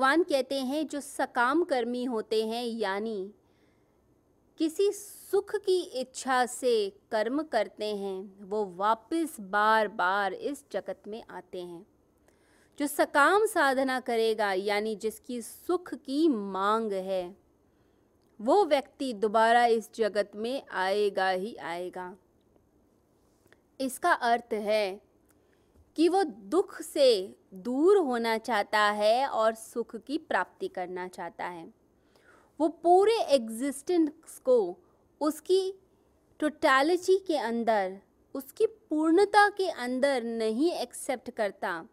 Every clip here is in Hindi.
भगवान कहते हैं, जो सकाम कर्मी होते हैं, यानी किसी सुख की इच्छा से कर्म करते हैं, वो वापस बार बार इस जगत में आते हैं। जो सकाम साधना करेगा, यानी जिसकी सुख की मांग है, वो व्यक्ति दोबारा इस जगत में आएगा ही आएगा। इसका अर्थ है कि वो दुख से दूर होना चाहता है और सुख की प्राप्ति करना चाहता है। वो पूरे एग्जिस्टेंस को उसकी टोटलिटी के अंदर, उसकी पूर्णता के अंदर नहीं एक्सेप्ट करता,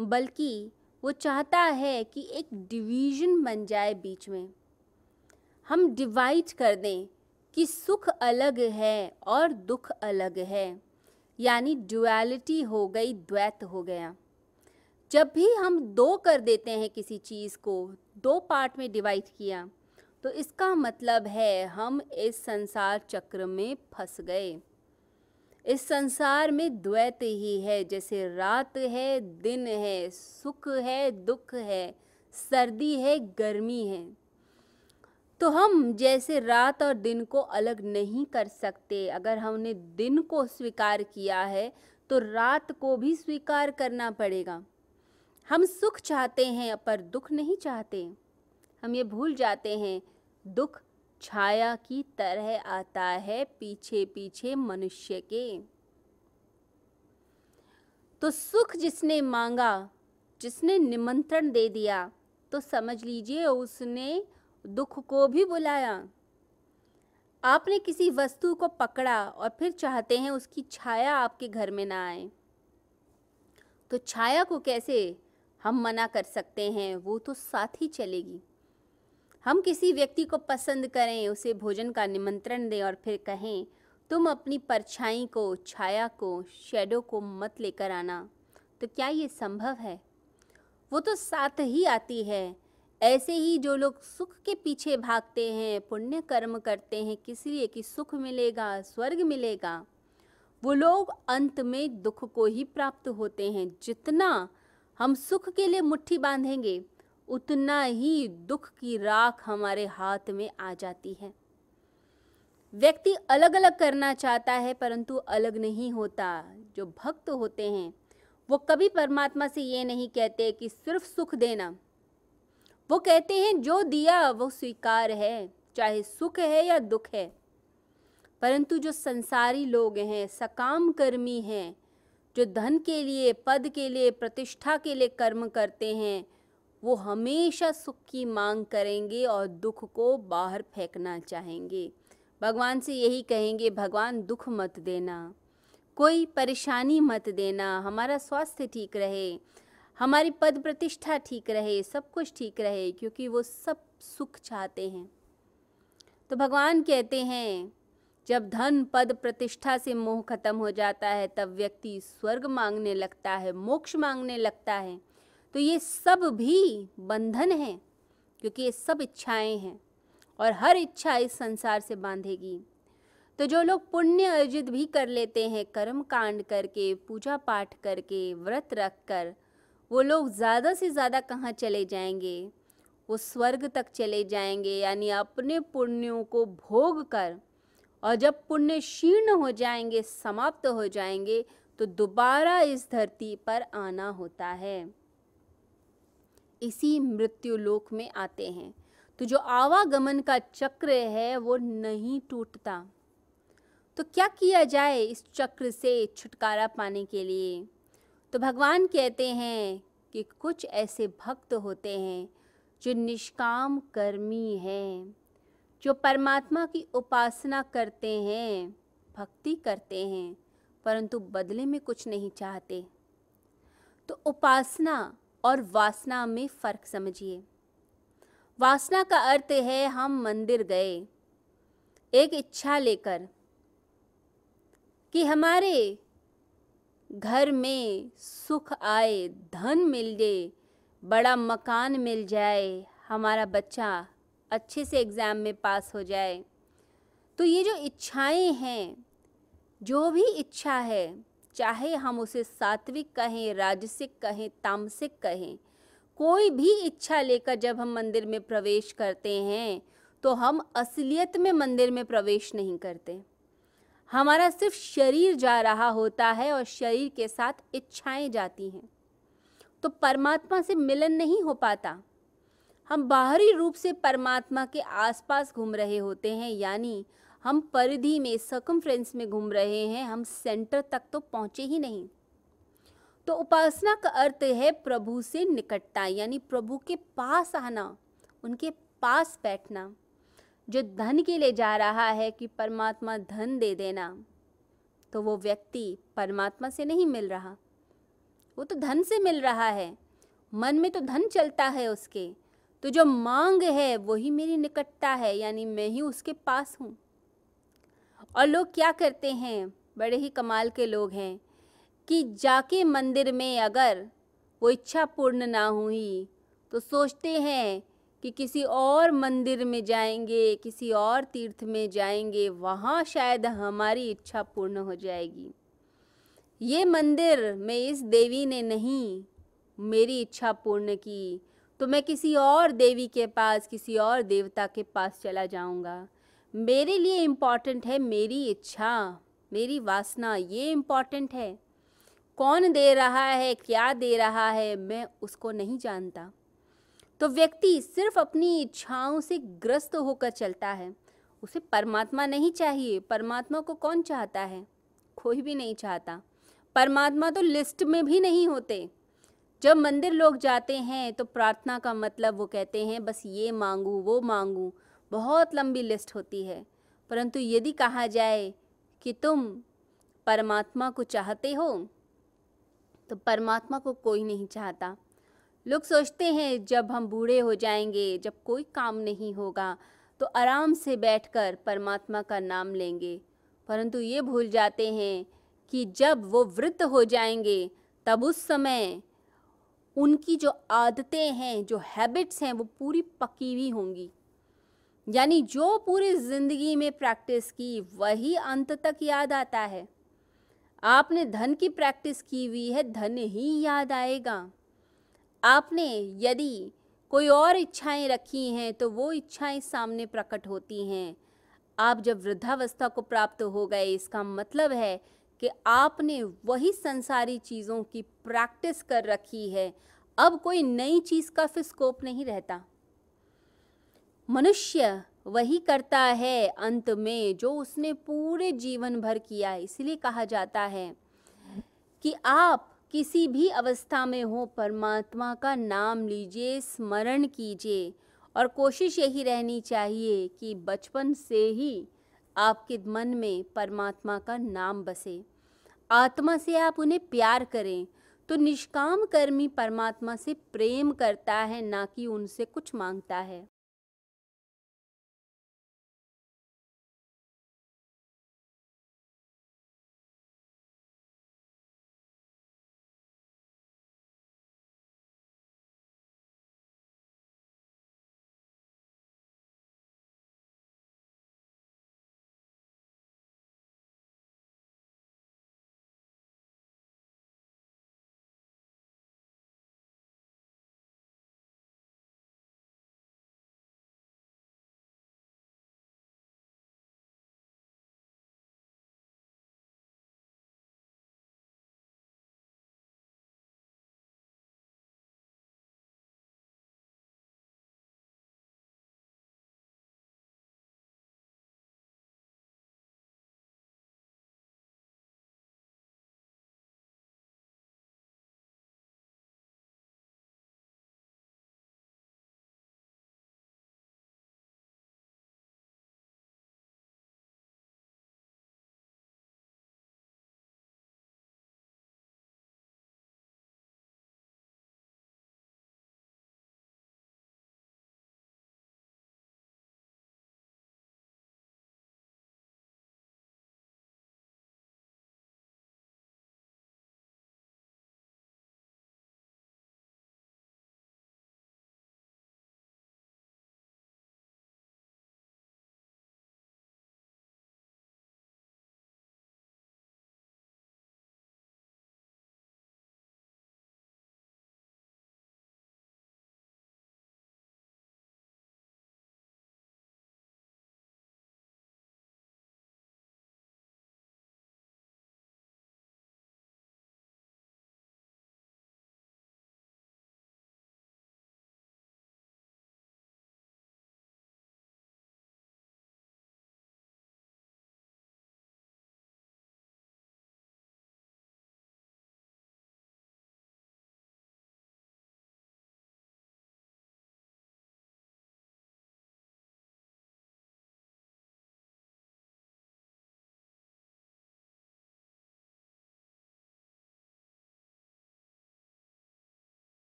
बल्कि वो चाहता है कि एक डिवीज़न बन जाए बीच में। हम डिवाइड कर दें कि सुख अलग है और दुख अलग है। यानी डुअलिटी हो गई, द्वैत हो गया। जब भी हम दो कर देते हैं किसी चीज़ को, दो पार्ट में डिवाइड किया तो इसका मतलब है हम इस संसार चक्र में फंस गए। इस संसार में द्वैत ही है, जैसे रात है, दिन है, सुख है, दुख है, सर्दी है, गर्मी है। तो हम जैसे रात और दिन को अलग नहीं कर सकते। अगर हमने दिन को स्वीकार किया है तो रात को भी स्वीकार करना पड़ेगा। हम सुख चाहते हैं, पर दुख नहीं चाहते। हम ये भूल जाते हैं, दुख छाया की तरह आता है पीछे पीछे मनुष्य के। तो सुख जिसने मांगा, जिसने निमंत्रण दे दिया तो समझ लीजिए उसने दुख को भी बुलाया। आपने किसी वस्तु को पकड़ा और फिर चाहते हैं उसकी छाया आपके घर में ना आए। तो छाया को कैसे हम मना कर सकते हैं? वो तो साथ ही चलेगी। हम किसी व्यक्ति को पसंद करें, उसे भोजन का निमंत्रण दें और फिर कहें, तुम अपनी परछाई को, छाया को शेडो को मत लेकर आना। तो क्या ये संभव है? वो तो साथ ही आती है। ऐसे ही जो लोग सुख के पीछे भागते हैं, पुण्य कर्म करते हैं, किस लिए कि सुख मिलेगा, स्वर्ग मिलेगा, वो लोग अंत में दुख को ही प्राप्त होते हैं। जितना हम सुख के लिए मुट्ठी बांधेंगे, उतना ही दुख की राख हमारे हाथ में आ जाती है। व्यक्ति अलग अलग करना चाहता है, परंतु अलग नहीं होता। जो भक्त होते हैं, वो कभी परमात्मा से ये नहीं कहते कि सिर्फ़ सुख देना। वो कहते हैं, जो दिया वो स्वीकार है, चाहे सुख है या दुख है। परंतु जो संसारी लोग हैं सकाम कर्मी हैं, जो धन के लिए, पद के लिए, प्रतिष्ठा के लिए कर्म करते हैं, वो हमेशा सुख की मांग करेंगे और दुख को बाहर फेंकना चाहेंगे। भगवान से यही कहेंगे, भगवान, दुख मत देना। कोई परेशानी मत देना। हमारा स्वास्थ्य ठीक रहे। हमारी पद प्रतिष्ठा ठीक रहे, सब कुछ ठीक रहे, क्योंकि वो सब सुख चाहते हैं। तो भगवान कहते हैं, जब धन पद प्रतिष्ठा से मोह खत्म हो जाता है, तब व्यक्ति स्वर्ग मांगने लगता है, मोक्ष मांगने लगता है। तो ये सब भी बंधन है, क्योंकि ये सब इच्छाएँ हैं, और हर इच्छा इस संसार से बांधेगी। तो जो लोग पुण्य अर्जित भी कर लेते हैं, कर्म कांड करके, पूजा पाठ करके, व्रत रख कर वो लोग ज़्यादा से ज़्यादा कहाँ चले जाएँगे? वो स्वर्ग तक चले जाएँगे, यानी अपने पुण्यों को भोग कर और जब पुण्य क्षीर्ण हो जाएँगे, समाप्त हो जाएँगे तो दोबारा इस धरती पर आना होता है। इसी मृत्यु लोक में आते हैं। तो जो आवागमन का चक्र है, वो नहीं टूटता। तो क्या किया जाए इस चक्र से छुटकारा पाने के लिए? तो भगवान कहते हैं कि कुछ ऐसे भक्त होते हैं जो निष्काम कर्मी हैं, जो परमात्मा की उपासना करते हैं, भक्ति करते हैं, परंतु बदले में कुछ नहीं चाहते। तो उपासना और वासना में फ़र्क समझिए। वासना का अर्थ है हम मंदिर गए, एक इच्छा लेकर कि हमारे घर में सुख आए, धन मिल जाए बड़ा मकान मिल जाए, हमारा बच्चा अच्छे से एग्ज़ाम में पास हो जाए। तो ये जो इच्छाएँ हैं, जो भी इच्छा है, चाहे हम उसे सात्विक कहें, राजसिक कहें, तामसिक कहें, कोई भी इच्छा लेकर जब हम मंदिर में प्रवेश करते हैं तो हम असलियत में मंदिर में प्रवेश नहीं करते। हमारा सिर्फ़ शरीर जा रहा होता है और शरीर के साथ इच्छाएँ जाती हैं। तो परमात्मा से मिलन नहीं हो पाता। हम बाहरी रूप से परमात्मा के आसपास घूम रहे होते हैं, यानी हम परिधि में सकमफ्रेंस में घूम रहे हैं, हम सेंटर तक तो पहुँचे ही नहीं। तो उपासना का अर्थ है प्रभु से निकटता, यानी प्रभु के पास आना, उनके पास बैठना। जो धन के लिए जा रहा है कि परमात्मा धन दे देना। तो वो व्यक्ति परमात्मा से नहीं मिल रहा। वो तो धन से मिल रहा है। मन में तो धन चलता है उसके। तो जो मांग है, वही मेरी निकटता है, यानी मैं ही उसके पास हूँ। और लोग क्या करते हैं? बड़े ही कमाल के लोग हैं कि जाके मंदिर में अगर वो इच्छा पूर्ण ना हुई तो सोचते हैं कि किसी और मंदिर में जाएँगे, किसी और तीर्थ में जाएँगे, वहाँ शायद हमारी इच्छा पूर्ण हो जाएगी। ये मंदिर में इस देवी ने नहीं, मेरी इच्छा पूर्ण की तो मैं किसी और देवी के पास, किसी और देवता के पास चला जाऊँगा। मेरे लिए इंपॉर्टेंट है मेरी इच्छा, मेरी वासना, ये इंपॉर्टेंट है। कौन दे रहा है, क्या दे रहा है, मैं उसको नहीं जानता। तो व्यक्ति सिर्फ़ अपनी इच्छाओं से ग्रस्त होकर चलता है। उसे परमात्मा नहीं चाहिए। परमात्मा को कौन चाहता है? कोई भी नहीं चाहता। परमात्मा तो लिस्ट में भी नहीं होते। जब मंदिर लोग जाते हैं तो प्रार्थना का मतलब वो कहते हैं, बस ये मांगू, वो मांगू। बहुत लंबी लिस्ट होती है। परंतु यदि कहा जाए कि तुम परमात्मा को चाहते हो तो परमात्मा को कोई नहीं चाहता। लोग सोचते हैं, जब हम बूढ़े हो जाएँगे, जब कोई काम नहीं होगा तो आराम से बैठकर परमात्मा का नाम लेंगे। परंतु ये भूल जाते हैं कि जब वो वृद्ध हो जाएँगे, तब उस समय उनकी जो आदतें हैं, जो हैबिट्स हैं, वो पूरी पकी हुई होंगी। यानी जो पूरी ज़िंदगी में प्रैक्टिस की, वही अंत तक याद आता है। आपने धन की प्रैक्टिस की हुई है, धन ही याद आएगा। आपने यदि कोई और इच्छाएँ रखी हैं तो वो इच्छाएँ सामने प्रकट होती हैं। आप जब वृद्धावस्था को प्राप्त हो गए, इसका मतलब है कि आपने वही संसारी चीज़ों की प्रैक्टिस कर रखी है। अब कोई नई चीज़ का फिर स्कोप नहीं रहता। मनुष्य वही करता है अंत में, जो उसने पूरे जीवन भर किया इसलिए कहा जाता है कि आप किसी भी अवस्था में हो, परमात्मा का नाम लीजिए, स्मरण कीजिए और कोशिश यही रहनी चाहिए कि बचपन से ही आपके मन में परमात्मा का नाम बसे। आत्मा से आप उन्हें प्यार करें तो निष्काम कर्मी परमात्मा से प्रेम करता है, ना कि उनसे कुछ माँगता है।